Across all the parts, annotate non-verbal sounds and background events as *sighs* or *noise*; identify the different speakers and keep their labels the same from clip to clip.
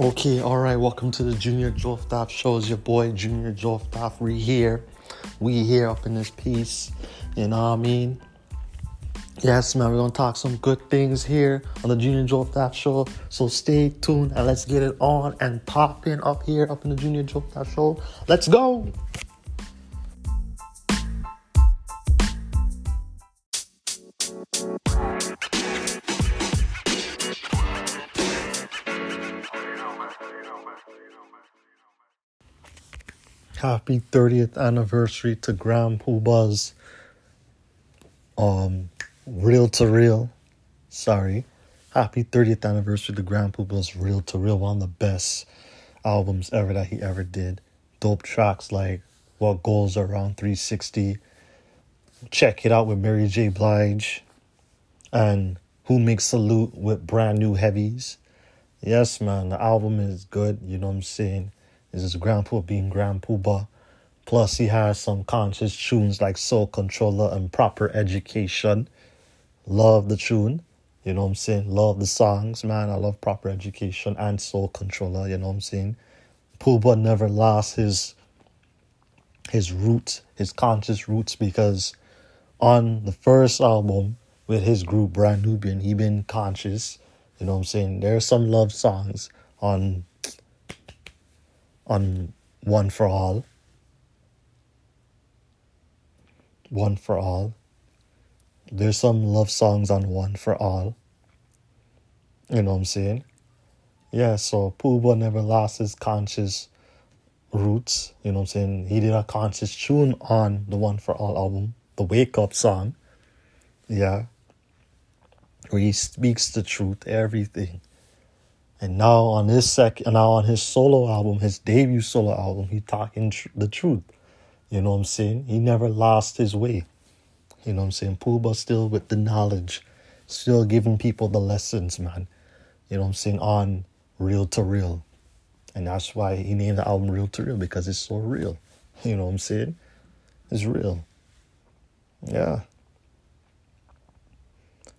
Speaker 1: Okay, all right. Welcome to the Junior Joftaff Show. It's your boy Junior Joftaff. We here, we here up in this piece. You know what I mean? Yes, man. We're gonna talk some good things here on the Junior Joftaff Show. So stay tuned and let's get it on and popping up here up in the Junior Joftaff Show. Let's go. Happy 30th anniversary to Grand Puba's um Real to Real. Sorry. Happy 30th anniversary to Grand Puba's Real to Real, one of the best albums ever that he ever did. Dope tracks like What Goes Around 360. Check it out with Mary J. Blige and Who Makes the Loot with brand new heavies. Yes, man, the album is good, you know what I'm saying? Is Grand Puba being Grand Puba. Plus, he has some conscious tunes like Soul Controller and Proper Education. Love the tune. You know what I'm saying? Love the songs, man. I love Proper Education and Soul Controller. You know what I'm saying? Puba never lost his his roots, his conscious roots, because on the first album with his group Brand Nubian, he been conscious. You know what I'm saying? There are some love songs on on One for All. One for All. There's some love songs on One for All. You know what I'm saying? Yeah, so Puba never lost his conscious roots. You know what I'm saying? He did a conscious tune on the One for All album, the Wake Up song. Yeah. Where he speaks the truth, everything. And now on his second, now on his solo album, his debut solo album, he talking tr- the truth. You know what I'm saying? He never lost his way. You know what I'm saying? Puba still with the knowledge, still giving people the lessons, man. You know what I'm saying? On real to real. And that's why he named the album Real to Real because it's so real. *laughs* You know what I'm saying? It's real. Yeah.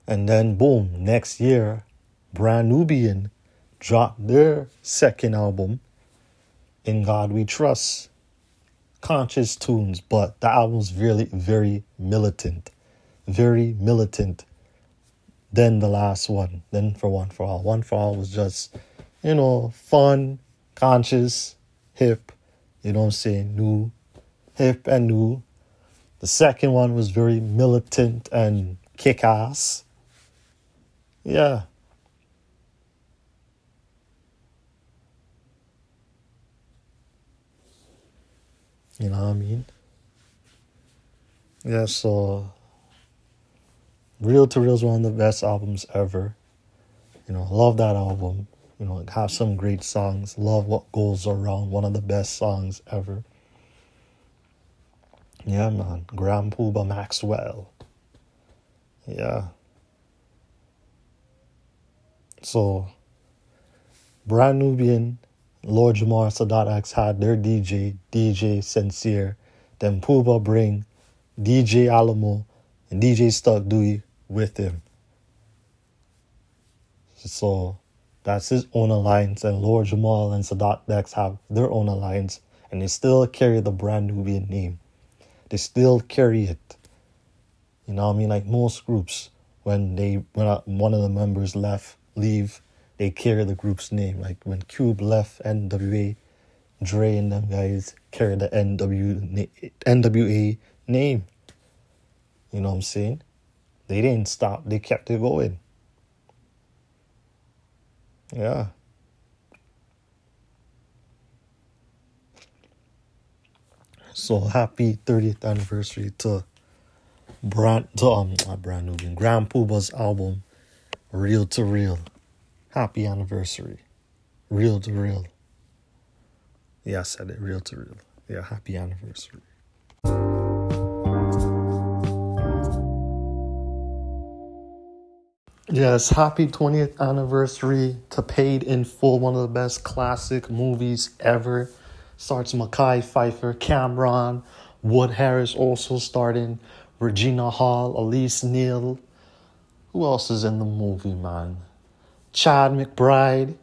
Speaker 1: And then boom, next year, Brand Nubian dropped their second album, In God We Trust. Conscious tunes, but the album's really very militant. Very militant. Then the last one, then for One for All. One for All was just, you know, fun, conscious, hip, you know what I'm saying, new, hip and new. The second one was very militant and kick ass. Yeah. You know what I mean? Yeah, so Real to Real is one of the best albums ever. You know, love that album. You know, have some great songs. Love what goes around. One of the best songs ever. Yeah, man. Grand Puba Maxwell. Yeah. So, Brand Nubian Lord Jamar Sadat X had their DJ, DJ Sincere. Then Puba bring DJ Alamo and DJ Stud Doogie with him. So that's his own alliance, and Lord Jamar and Sadat have their own alliance, and they still carry the brand Nubian name. They still carry it. You know what I mean? Like most groups, when they when one of the members left, leave, they carry the group's name. Like when Cube left NWA, Dre and them guys carry the NW, NWA name. You know what I'm saying? They didn't stop, they kept it going. Yeah. So happy 30th anniversary to Brand to um not Brand Nubian Grand Puba's album Real to Real. Happy anniversary. Real to real. Yeah, I said it. Real to real. Yeah, happy anniversary. Yes, happy 20th anniversary to Paid in Full, one of the best classic movies ever. Starts Mekhi Phifer, Cam'ron, Wood Harris also starting, Regina Hall, Elise Neal. Who else is in the movie, man? Chad McBride.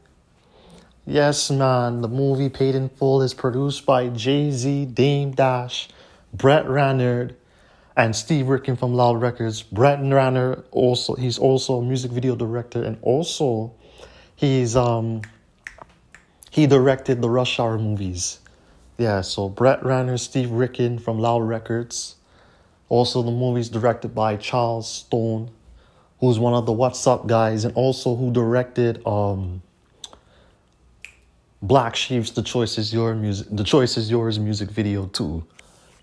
Speaker 1: Yes, man. The movie Paid in Full is produced by Jay Z, Dame Dash, Brett Ratner, and Steve Ricken from Loud Records. Brett Ratner also he's also a music video director and also he's um he directed the Rush Hour movies. Yeah, so Brett Ratner, Steve Ricken from Loud Records. Also, the movie's directed by Charles Stone, who's one of the What's Up guys, and also who directed um Black Sheep's "The Choice Is Your Music." The Choice Is Yours music video too.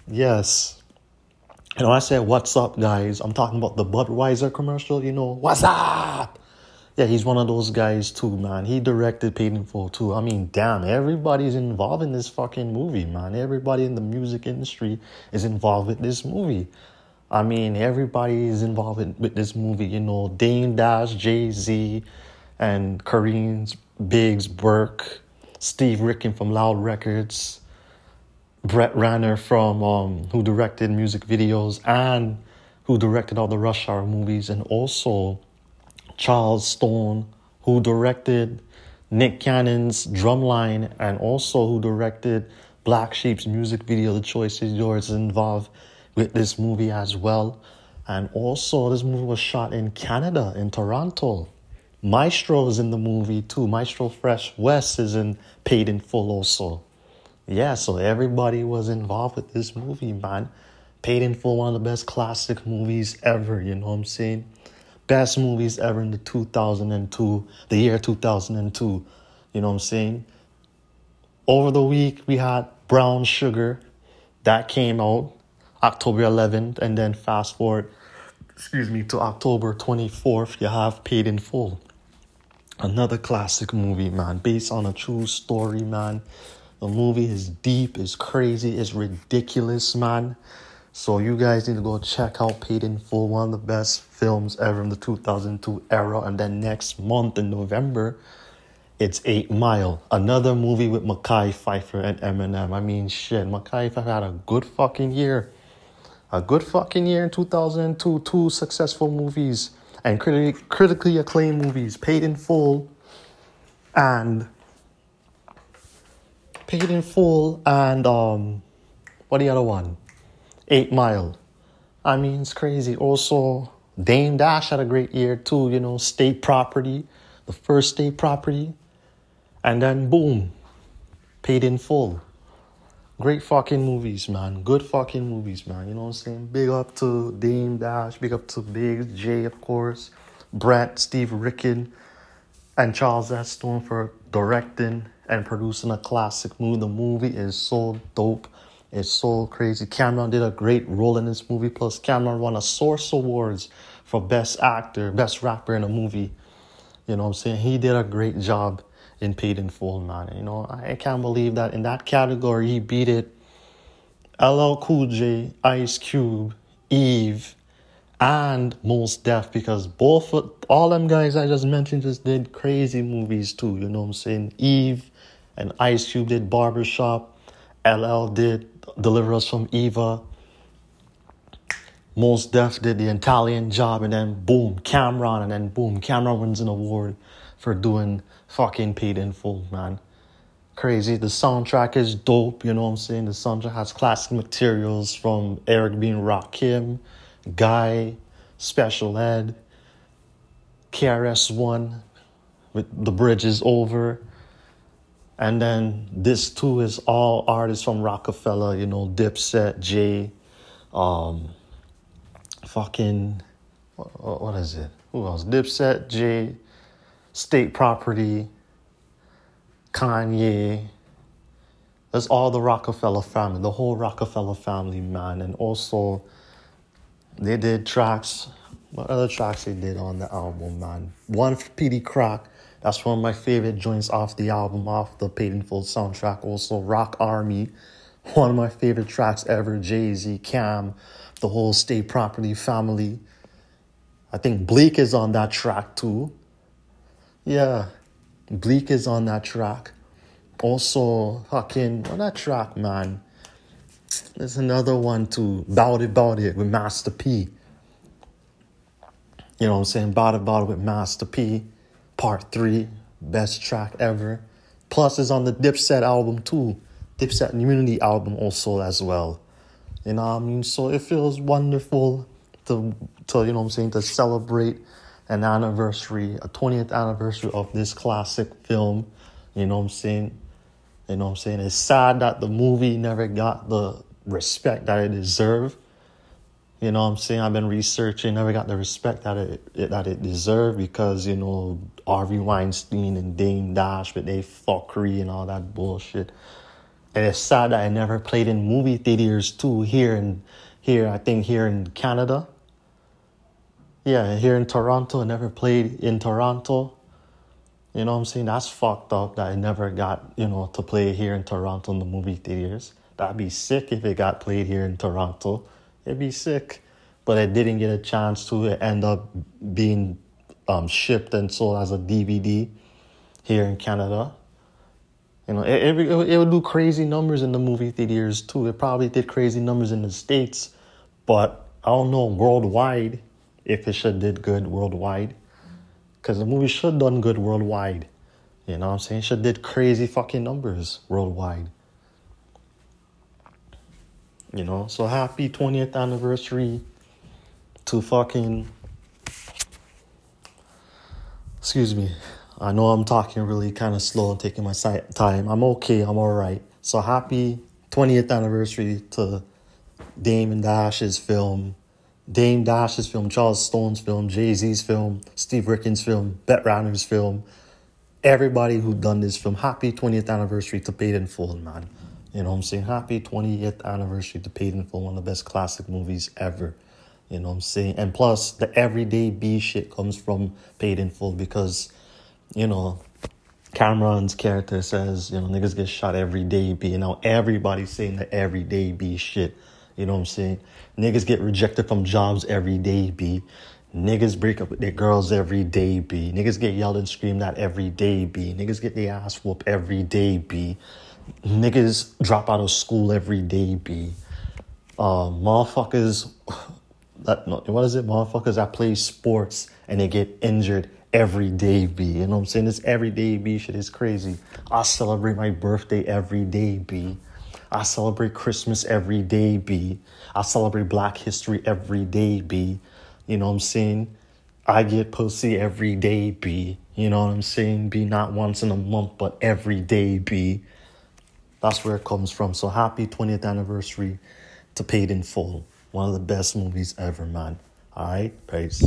Speaker 1: Yes. And when I say "What's up, guys," I'm talking about the Budweiser commercial. You know, "What's up?" Yeah, he's one of those guys too, man. He directed Paid in Full too. I mean, damn, everybody's involved in this fucking movie, man. Everybody in the music industry is involved with this movie. I mean, everybody is involved with, with this movie. You know, Dame Dash, Jay Z, and Kareem's Biggs Burke Steve Ricken from Loud Records, Brett Ratner from um, who directed music videos and who directed all the Rush Hour movies, and also Charles Stone, who directed Nick Cannon's Drumline, and also who directed Black Sheep's music video. The choice is yours. Involved with this movie as well, and also this movie was shot in Canada in Toronto. Maestro is in the movie too. Maestro Fresh Wes is in Paid in Full also. Yeah, so everybody was involved with this movie, man. Paid in Full, one of the best classic movies ever, you know what I'm saying? Best movies ever in the 2002, the year 2002, you know what I'm saying? Over the week, we had Brown Sugar, that came out October 11th, and then fast forward, excuse me, to October 24th, you have Paid in Full. Another classic movie, man, based on a true story, man. The movie is deep, is crazy, is ridiculous, man. So you guys need to go check out Paid in Full, one of the best films ever in the 2002 era. And then next month in November, it's Eight Mile, another movie with Mekhi Phifer and Eminem. I mean, shit, Mekhi Phifer had a good fucking year. A good fucking year in 2002. Two successful movies and critically, critically acclaimed movies, Paid in Full and Paid in Full and um, what the other one? Eight Mile. I mean, it's crazy. Also, Dame Dash had a great year too. You know, State Property, the first State Property, and then boom, Paid in Full. Great fucking movies, man. Good fucking movies, man. You know what I'm saying? Big up to Dame Dash. Big up to Big J, of course. Brett, Steve Ricken, and Charles S. Stone for directing and producing a classic movie. The movie is so dope. It's so crazy. Cam'ron did a great role in this movie. Plus, Cam'ron won a Source Awards for Best Actor, Best Rapper in a Movie. You know what I'm saying? He did a great job in Paid in Full, man. You know, I can't believe that in that category he beat it. LL Cool J, Ice Cube, Eve, and Mos Def because both all them guys I just mentioned just did crazy movies too. You know what I'm saying? Eve and Ice Cube did Barbershop. LL did Deliver Us from Eva. Mos Def did the Italian job, and then boom, Cam'ron, and then boom, Cam'ron wins an award for doing fucking paid in full, man. Crazy. The soundtrack is dope, you know what I'm saying? The soundtrack has classic materials from Eric B. and Rakim, Guy, Special Ed, KRS-One, with The Bridge is Over. And then this too is all artists from Roc-A-Fella, you know, Dipset, Jay, um, fucking, what, what is it? Who else? Dipset, Jay, State Property, Kanye. That's all the Roc-A-Fella family, the whole Roc-A-Fella family, man. And also, they did tracks. What other tracks they did on the album, man? One for Peedi Crakk. That's one of my favorite joints off the album, off the Paid in Full soundtrack. Also, Rock Army, one of my favorite tracks ever. Jay Z, Cam, the whole State Property family. I think Bleek is on that track too. Yeah, Bleek is on that track. Also, fucking, on that track, man. There's another one too. Bout It, Bout It with Master P. You know what I'm saying? Bout It, Bout It with Master P. Part 3. Best track ever. Plus, it's on the Dipset album too. Dipset Unity album also as well. You know what I mean? So it feels wonderful to, to you know what I'm saying, to celebrate an anniversary, a 20th anniversary of this classic film. You know what I'm saying? You know what I'm saying? It's sad that the movie never got the respect that it deserved. You know what I'm saying? I've been researching, never got the respect that it, it that it deserved because, you know, Harvey Weinstein and Dame Dash with they fuckery and all that bullshit. And it's sad that I never played in movie theaters too here and here, I think here in Canada. Yeah, here in Toronto, I never played in Toronto. You know what I'm saying? That's fucked up that I never got, you know, to play here in Toronto in the movie theaters. That'd be sick if it got played here in Toronto. It'd be sick. But I didn't get a chance to. End up being um, shipped and sold as a DVD here in Canada. You know, it, it, it would do crazy numbers in the movie theaters too. It probably did crazy numbers in the States, but I don't know worldwide if it should did good worldwide. Because the movie should done good worldwide. You know what I'm saying? Should did crazy fucking numbers worldwide. You know, so happy 20th anniversary to fucking. Excuse me. I know I'm talking really kind of slow and taking my time. I'm okay. I'm all right. So happy 20th anniversary to Damon Dash's film Dame Dash's film, Charles Stone's film, Jay Z's film, Steve Ricken's film, Brett Ratner's film, everybody who done this film. Happy 20th anniversary to Paid in Full, man. You know what I'm saying? Happy 20th anniversary to Paid in Full, one of the best classic movies ever. You know what I'm saying? And plus, the everyday B shit comes from Paid in Full because, you know, Cam'ron's character says, you know, niggas get shot every day B. You know, everybody's saying the everyday B shit. You know what I'm saying? Niggas get rejected from jobs every day, B. Niggas break up with their girls every day, B. Niggas get yelled and screamed at every day, B. Niggas get their ass whooped every day, B. Niggas drop out of school every day, B. Uh, motherfuckers, *sighs* that, what is it? Motherfuckers that play sports and they get injured every day, B. You know what I'm saying? This everyday B shit is crazy. I celebrate my birthday every day, B. I celebrate Christmas every day, B. I celebrate Black History every day, B. You know what I'm saying? I get pussy every day, B. You know what I'm saying? B, not once in a month, but every day, B. That's where it comes from. So happy 20th anniversary to Paid in Full. One of the best movies ever, man. All right, peace.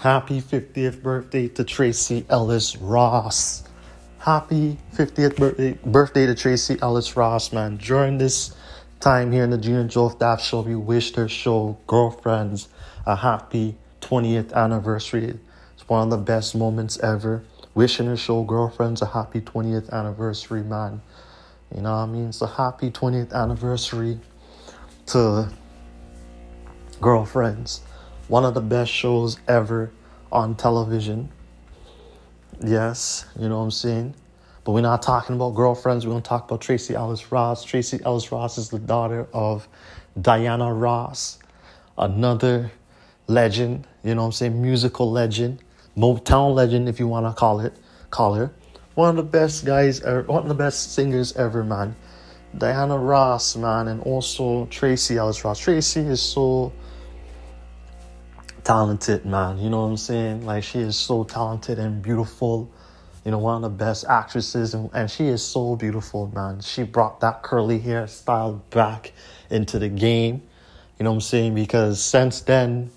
Speaker 1: Happy 50th birthday to Tracee Ellis Ross. Happy 50th birthday, birthday to Tracee Ellis Ross, man. During this time here in the Junior Joe Daft Show, we wished her show girlfriends a happy 20th anniversary. It's one of the best moments ever. Wishing her show girlfriends a happy 20th anniversary, man. You know what I mean? So happy 20th anniversary to girlfriends one of the best shows ever on television. Yes, you know what I'm saying? But we're not talking about girlfriends. We're going to talk about Tracee Ellis Ross. Tracee Ellis Ross is the daughter of Diana Ross, another legend, you know what I'm saying? Musical legend, Motown legend, if you want to call it, call her. One of the best guys, ever, one of the best singers ever, man. Diana Ross, man, and also Tracee Ellis Ross. Tracee is so talented, man. You know what I'm saying? Like she is so talented and beautiful. You know, one of the best actresses, and, and she is so beautiful, man. She brought that curly hair style back into the game. You know what I'm saying? Because since then,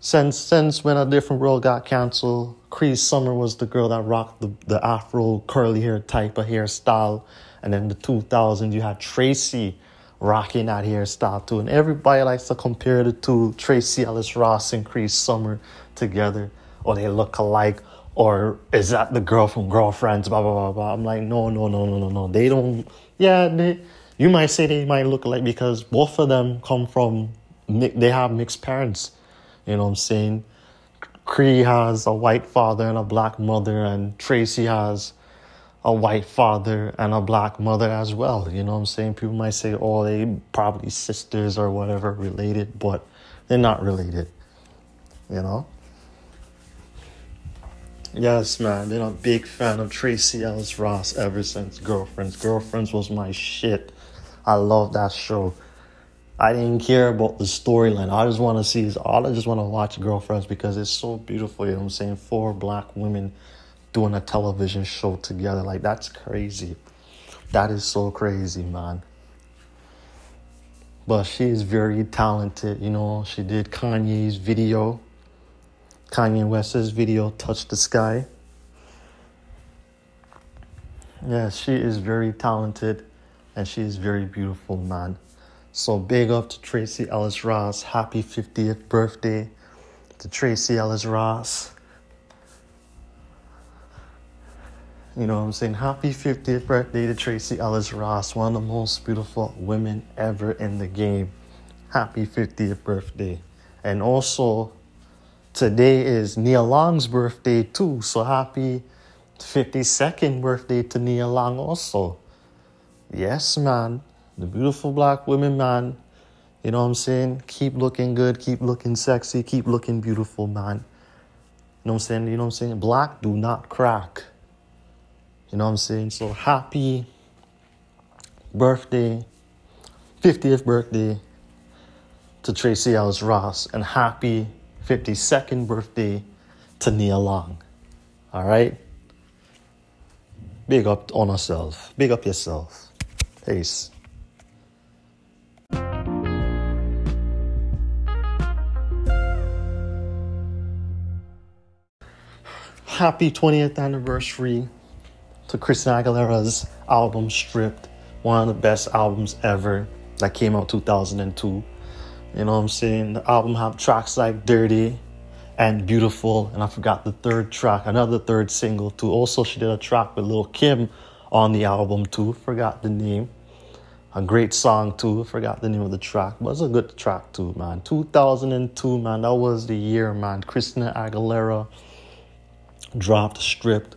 Speaker 1: since since when a different world got canceled, Cree Summer was the girl that rocked the, the afro curly hair type of hairstyle. And then the 2000s, you had Tracee rocking out here hairstyle too. And everybody likes to compare the two, Tracee Ellis Ross and Cree Summer together, or they look alike, or is that the girl from Girlfriends, blah, blah, blah, blah. I'm like, no, no, no, no, no, no. They don't, yeah, they, you might say they might look alike because both of them come from, they have mixed parents. You know what I'm saying? Cree has a white father and a black mother, and Tracee has a white father and a black mother as well. You know what I'm saying? People might say, oh, they probably sisters or whatever related, but they're not related. You know? Yes, man. Been a big fan of Tracee Ellis Ross ever since Girlfriends. Girlfriends was my shit. I love that show. I didn't care about the storyline. I just want to see, is all I just want to watch Girlfriends because it's so beautiful. You know what I'm saying? Four black women doing a television show together. Like, that's crazy. That is so crazy, man. But she is very talented. You know, she did Kanye's video, Kanye West's video, Touch the Sky. Yeah, she is very talented and she is very beautiful, man. So big up to Tracee Ellis Ross. Happy 50th birthday to Tracee Ellis Ross. You know what I'm saying? Happy 50th birthday to Tracee Ellis Ross, one of the most beautiful women ever in the game. Happy 50th birthday. And also, today is Nia Long's birthday too. So happy 52nd birthday to Nia Long also. Yes, man. The beautiful black women, man. You know what I'm saying? Keep looking good, keep looking sexy, keep looking beautiful, man. You know what I'm saying? You know what I'm saying? Black do not crack. You know what I'm saying? So happy birthday, 50th birthday to Tracee Ellis Ross, and happy 52nd birthday to Nia Long. All right? Big up on yourself. Big up yourself. Peace. Happy 20th anniversary to Christina Aguilera's album Stripped, one of the best albums ever that came out 2002. You know what I'm saying? The album have tracks like Dirty and Beautiful, and I forgot the third track, another third single too. Also, she did a track with Lil Kim on the album too. Forgot the name. A great song too. Forgot the name of the track, but it's a good track too, man. 2002, man. That was the year, man. Christina Aguilera dropped Stripped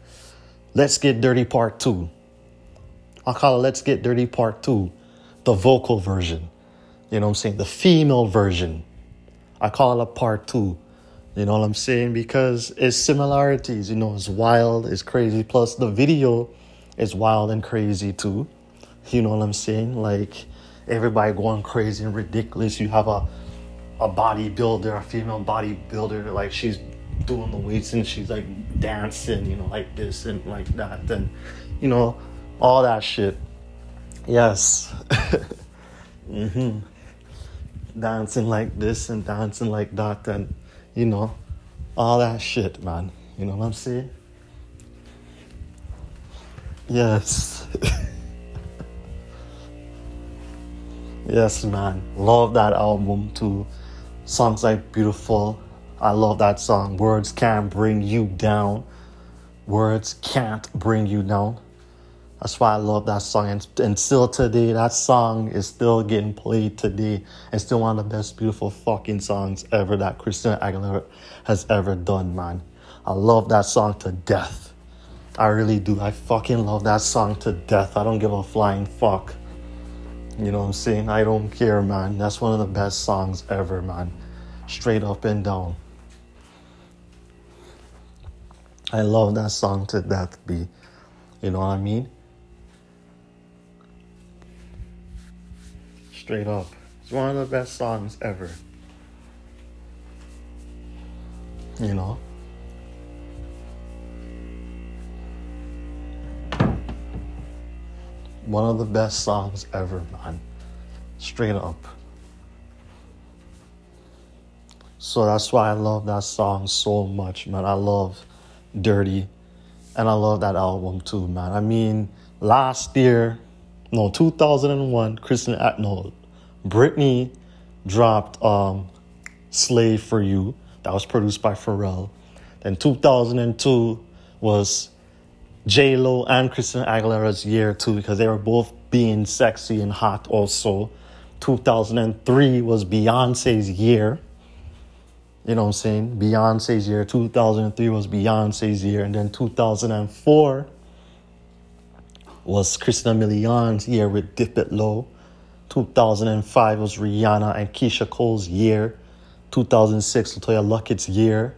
Speaker 1: Let's Get Dirty Part 2. I'll call it Let's Get Dirty Part 2, the vocal version. You know what I'm saying? The female version. I call it a part 2. You know what I'm saying? Because it's similarities, you know, it's wild, it's crazy. Plus, the video is wild and crazy too. You know what I'm saying? Like, everybody going crazy and ridiculous. You have a a bodybuilder, a female bodybuilder, like she's doing the weights and she's like dancing, you know, like this and like that, and you know, all that shit. Yes. *laughs* mm-hmm. Dancing like this and dancing like that, and you know, all that shit, man. You know what I'm saying? Yes. *laughs* yes, man. Love that album too. Songs like Beautiful I love that song. Words can't bring you down. Words can't bring you down. That's why I love that song. And, and still today, that song is still getting played today. And still one of the best, beautiful fucking songs ever that Christina Aguilera has ever done, man. I love that song to death. I really do. I fucking love that song to death. I don't give a flying fuck. You know what I'm saying? I don't care, man. That's one of the best songs ever, man. Straight up and down. I love that song to death, B. You know what I mean? Straight up. It's one of the best songs ever. You know? One of the best songs ever, man. Straight up. So that's why I love that song so much, man. I love Dirty. And I love that album too, man. I mean, last year, no, 2001, Kristen, no, Britney dropped um, Slave for You. That was produced by Pharrell. Then 2002 was J Lo and Christina Aguilera's year too because they were both being sexy and hot. Also, 2003 was Beyonce's year. You know what I'm saying? Beyonce's year. 2003 was Beyonce's year, and then 2004 was Christina Milian's year with Dip It Low. 2005 was Rihanna and Keyshia Cole's year. 2006, LeToya Luckett's year.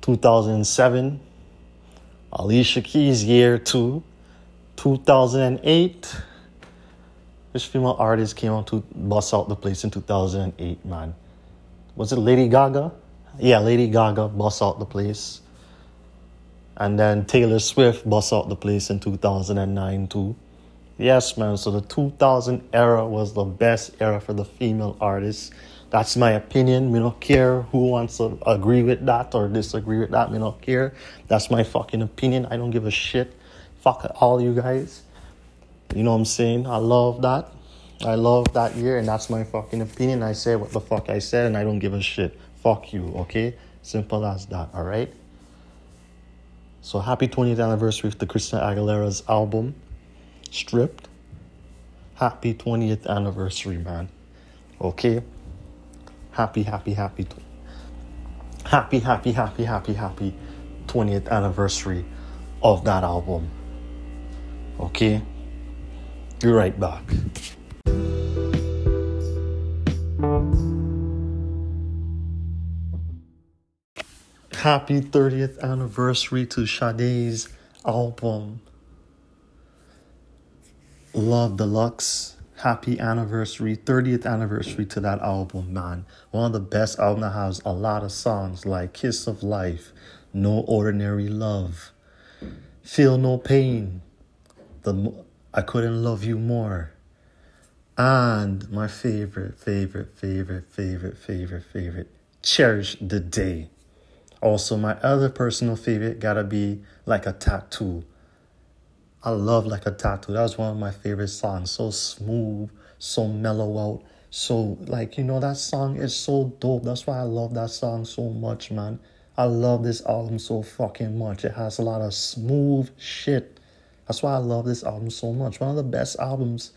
Speaker 1: 2007, Alicia Keys' year too. 2008, which female artist came out to bust out the place in 2008, man? Was it Lady Gaga? Yeah, Lady Gaga bust out the place. And then Taylor Swift bust out the place in 2009 too. Yes, man. So the 2000 era was the best era for the female artists. That's my opinion. We don't care who wants to agree with that or disagree with that. We don't care. That's my fucking opinion. I don't give a shit. Fuck all you guys. You know what I'm saying? I love that. I love that year, and that's my fucking opinion. I say what the fuck I said, and I don't give a shit. Fuck you, okay? Simple as that, alright? So happy 20th anniversary of the Christina Aguilera's album, Stripped. Happy 20th anniversary, man. Okay? happy, happy, happy, happy, happy, happy, happy, happy 20th anniversary of that album. Okay? Be right back. Happy 30th anniversary to Sade's album Love Deluxe happy anniversary, 30th anniversary to that album, man. One of the best albums that has a lot of songs like Kiss of Life, No Ordinary Love, Feel No Pain, the I Couldn't Love You More, and my favorite, favorite, favorite, favorite, favorite, favorite, Cherish the Day. Also, my other personal favorite gotta be Like a Tattoo I love Like a Tattoo. That was one of my favorite songs. So smooth, so mellow out. So, like, you know, that song is so dope. That's why I love that song so much, man. I love this album so fucking much. It has a lot of smooth shit. That's why I love this album so much. One of the best albums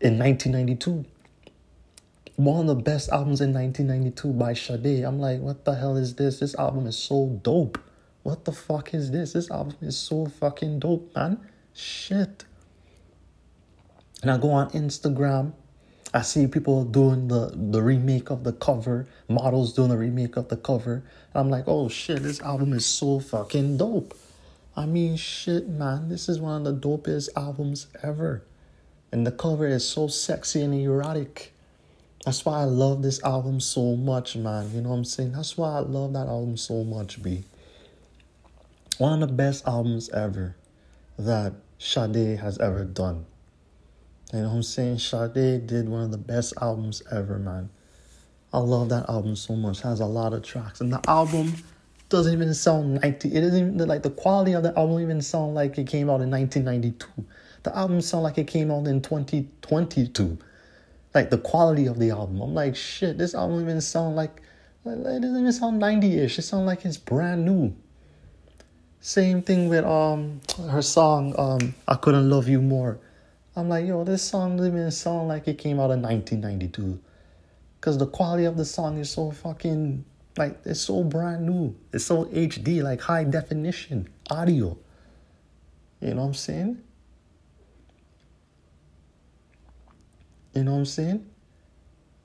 Speaker 1: in 1992. One of the best albums in 1992 by Sade. I'm like, what the hell is this? This album is so dope. What the fuck is this? This album is so fucking dope, man. Shit. And I go on Instagram. I see people doing the, the remake of the cover, models doing the remake of the cover. And I'm like, oh shit, this album is so fucking dope. I mean, shit, man, this is one of the dopest albums ever. And the cover is so sexy and erotic. That's why I love this album so much, man. You know what I'm saying? That's why I love that album so much, B one of the best albums ever that Sade has ever done. You know what I'm saying? Sade did one of the best albums ever, man. I love that album so much. It has a lot of tracks. And the album doesn't even sound 90. It isn't even like the quality of the album even sound like it came out in 1992. The album sound like it came out in 2022. Like the quality of the album. I'm like, shit, this album even sound like it doesn't even sound 90-ish. It sound like it's brand new. Same thing with um her song um I couldn't love you more. I'm like, yo, this song doesn't even sound like it came out in 1992. Cause the quality of the song is so fucking like it's so brand new. It's so HD, like high definition audio. You know what I'm saying? You know what I'm saying?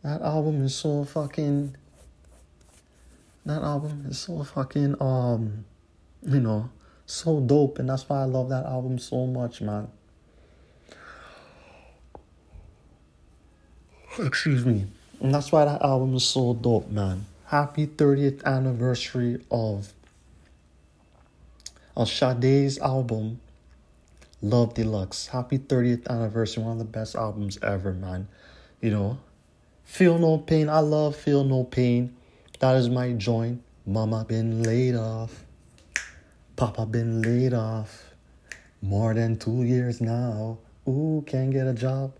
Speaker 1: That album is so fucking that album is so fucking um you know, so dope. And that's why I love that album so much, man. Excuse me. And that's why that album is so dope, man. Happy 30th anniversary of, of Sade's album, Love Deluxe. Happy 30th anniversary. One of the best albums ever, man. You know, Feel No Pain. I love Feel No Pain. That is my joint. Mama been laid off. Papa been laid off more than two years now. Ooh, can't get a job.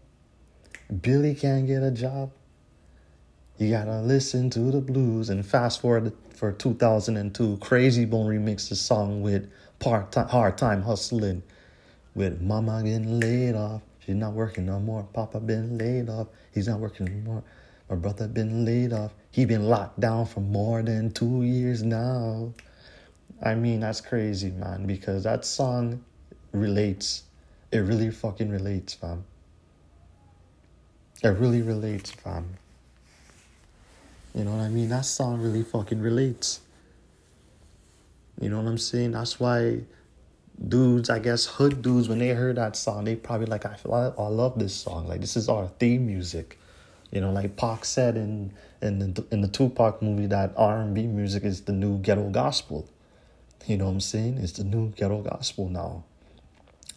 Speaker 1: Billy can't get a job. You gotta listen to the blues and fast forward for 2002. Krayzie Bone remixed the song with part time, hard time hustling with mama getting laid off. She's not working no more. Papa been laid off. He's not working no more. My brother been laid off. He been locked down for more than two years now. I mean, that's crazy, man, because that song relates. It really fucking relates, fam. It really relates, fam. You know what I mean? That song really fucking relates. You know what I'm saying? That's why dudes, I guess hood dudes, when they heard that song, they probably like, I I love this song. Like this is our theme music. You know, like Pac said in in the in the Tupac movie that R and B music is the new ghetto gospel. You know what I'm saying? It's the new ghetto gospel now.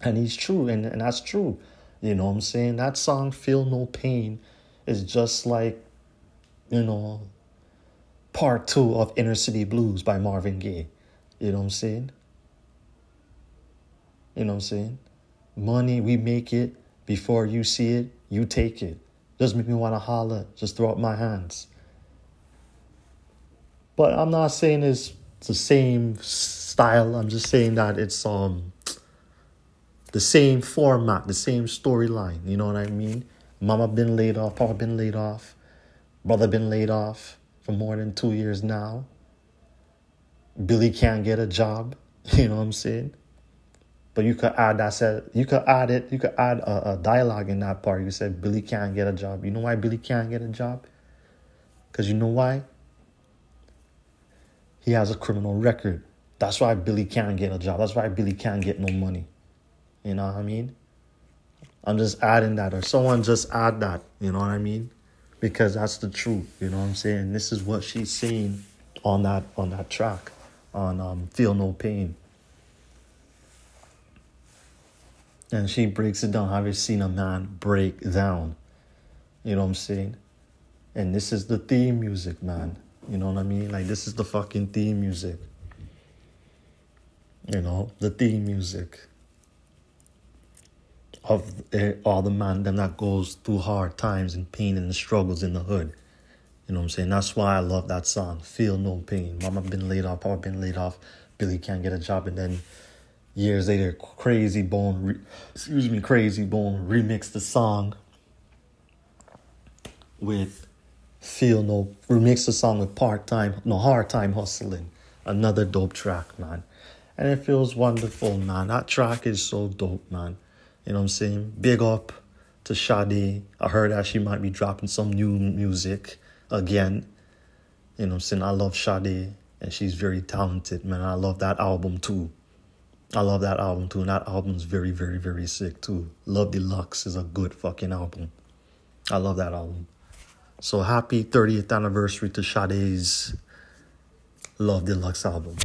Speaker 1: And he's true, and, and that's true. You know what I'm saying? That song, Feel No Pain, is just like, you know, part two of Inner City Blues by Marvin Gaye. You know what I'm saying? You know what I'm saying? Money, we make it. Before you see it, you take it. Just make me want to holler. Just throw up my hands. But I'm not saying it's the same style. I'm just saying that it's um the same format, the same storyline. You know what I mean? Mama been laid off, Papa been laid off, brother been laid off for more than two years now. Billy can't get a job. *laughs* You know what I'm saying? But you could add that said you could add it. You could add a, a dialogue in that part. You said Billy can't get a job. You know why Billy can't get a job? Because you know why? He has a criminal record. That's why Billy can't get a job. That's why Billy can't get no money. You know what I mean? I'm just adding that, or someone just add that. You know what I mean? Because that's the truth. You know what I'm saying? This is what she's saying on that on that track, on um, "Feel No Pain." And she breaks it down. Have you seen a man break down? You know what I'm saying? And this is the theme music, man. You know what I mean? Like this is the fucking theme music. You know, the theme music of eh, all the man them that goes through hard times and pain and struggles in the hood. You know what I'm saying? That's why I love that song. Feel no pain. Mama been laid off, Papa been laid off, Billy can't get a job, and then years later, Krayzie Bone, re- excuse me, Krayzie Bone remixed the song with Feel No, remixed the song with Part Time, No Hard Time Hustling. Another dope track, man. And it feels wonderful, man. That track is so dope, man. You know what I'm saying? Big up to Sade. I heard that she might be dropping some new music again. You know what I'm saying? I love Sade and she's very talented, man. I love that album too. I love that album too. And that album's very, very, very sick too. Love Deluxe is a good fucking album. I love that album. So happy 30th anniversary to Sade's Love Deluxe album.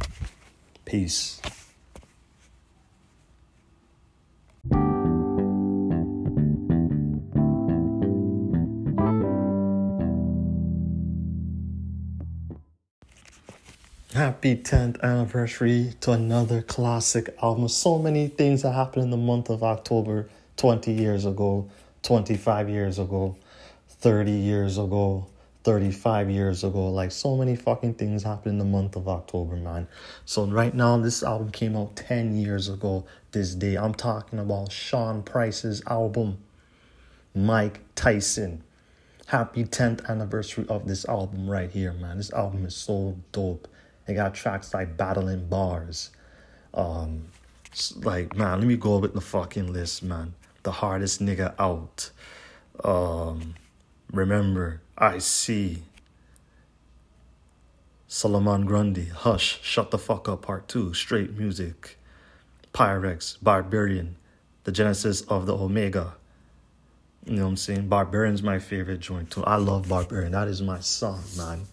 Speaker 1: Peace. Happy 10th anniversary to another classic album. So many things that happened in the month of October 20 years ago, 25 years ago, 30 years ago, 35 years ago. Like so many fucking things happened in the month of October, man. So right now, this album came out 10 years ago this day. I'm talking about Sean Price's album, Mic Tyson. Happy 10th anniversary of this album right here, man. This album is so dope. They got tracks like Battling Bars. Um, like, man, let me go with the fucking list, man. The hardest nigga out. Um, remember, I see. Solomon Grundy, Hush, Shut the Fuck Up Part 2, Straight Music, Pyrex, Barbarian, The Genesis of the Omega. You know what I'm saying? Barbarian's my favorite joint too. I love Barbarian. That is my song, man.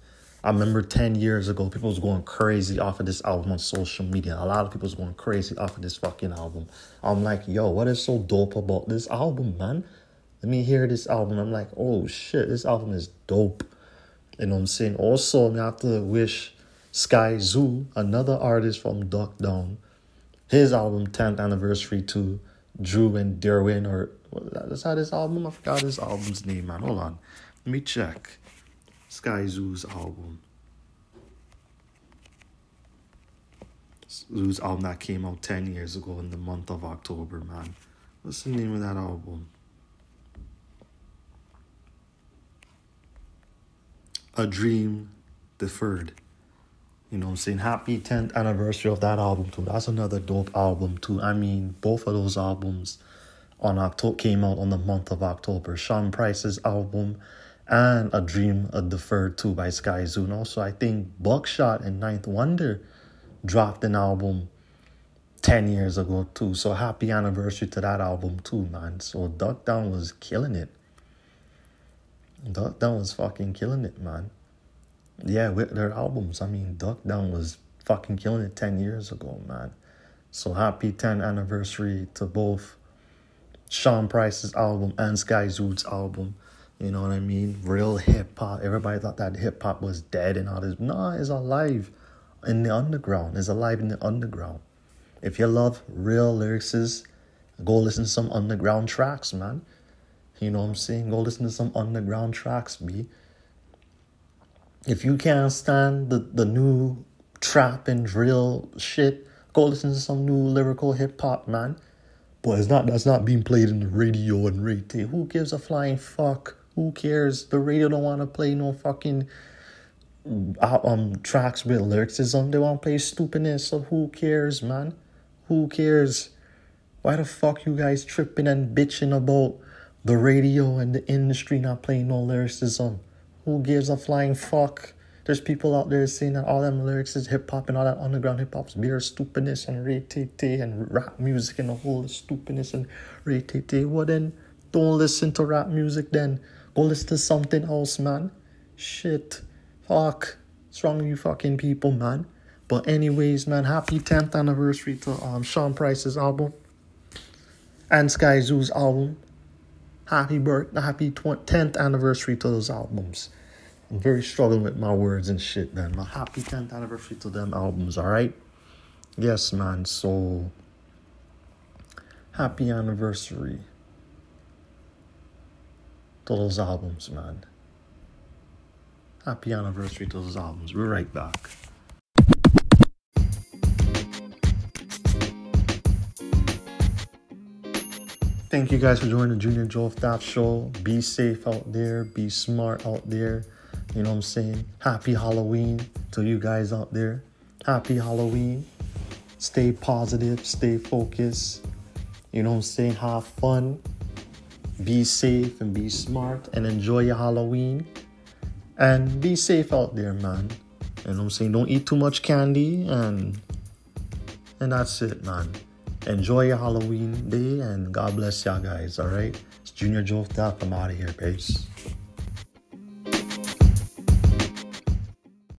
Speaker 1: I remember 10 years ago, people was going crazy off of this album on social media. A lot of people was going crazy off of this fucking album. I'm like, yo, what is so dope about this album, man? Let me hear this album. I'm like, oh shit, this album is dope. You know what I'm saying? Also, I have to wish Skyzoo, another artist from Duck Down, his album 10th anniversary to Drew and Derwin or that's how this album. I forgot his album's name, man. Hold on, let me check. Skyzoo's album. Zoo's album that came out 10 years ago in the month of October, man. What's the name of that album? A Dream Deferred. You know I'm saying? Happy 10th anniversary of that album too. That's another dope album too. I mean, both of those albums on October came out on the month of October. Sean Price's album and A Dream a Deferred too by Skyzoo. And also I think Buckshot and Ninth Wonder dropped an album 10 years ago too. So happy anniversary to that album too, man. So Duck Down was killing it. Duck Down was fucking killing it, man yeah, with their albums. I mean, Duck Down was fucking killing it 10 years ago, man. So happy 10th anniversary to both Sean Price's album and Sky Skyzoo's album. You know what I mean? Real hip hop. Everybody thought that hip hop was dead and all this. Nah, it's alive in the underground. It's alive in the underground. If you love real lyrics, go listen to some underground tracks, man. You know what I'm saying? Go listen to some underground tracks, B if you can't stand the, the new trap and drill shit, go listen to some new lyrical hip hop, man. But it's not that's not being played in the radio and radio. Who gives a flying fuck? Who cares? The radio don't want to play no fucking uh, um tracks with lyricism. They want to play stupidness. So who cares, man? Who cares? Why the fuck you guys tripping and bitching about the radio and the industry not playing no lyricism? Who gives a flying fuck? There's people out there saying that all them lyrics is hip hop and all that underground hip hop's mere stupidness and ray-tay-tay and rap music and the whole stupidness and ray-tay-tay. Well then, don't listen to rap music then. Go listen to something else, man. Shit. Fuck. What's wrong with you fucking people, man? But anyways, man, happy 10th anniversary to um Sean Price's album and Sky Skyzoo's album happy birth, happy 10th anniversary to those albums. I'm very struggling with my words and shit, man. My happy 10th anniversary to them albums, alright? Yes, man. So, happy anniversary to those albums, man. Happy anniversary to those albums. We're right back. Thank you guys for joining the Junior Joe That Show. Be safe out there. Be smart out there. You know what I'm saying? Happy Halloween to you guys out there. Happy Halloween. Stay positive. Stay focused. You know what I'm saying? Have fun. Be safe and be smart and enjoy your Halloween. And be safe out there, man. What I'm saying? Don't eat too much candy and and that's it, man enjoy your Halloween day and God bless y'all guys, all right? It's Junior Joe Top. I'm out of here, peace.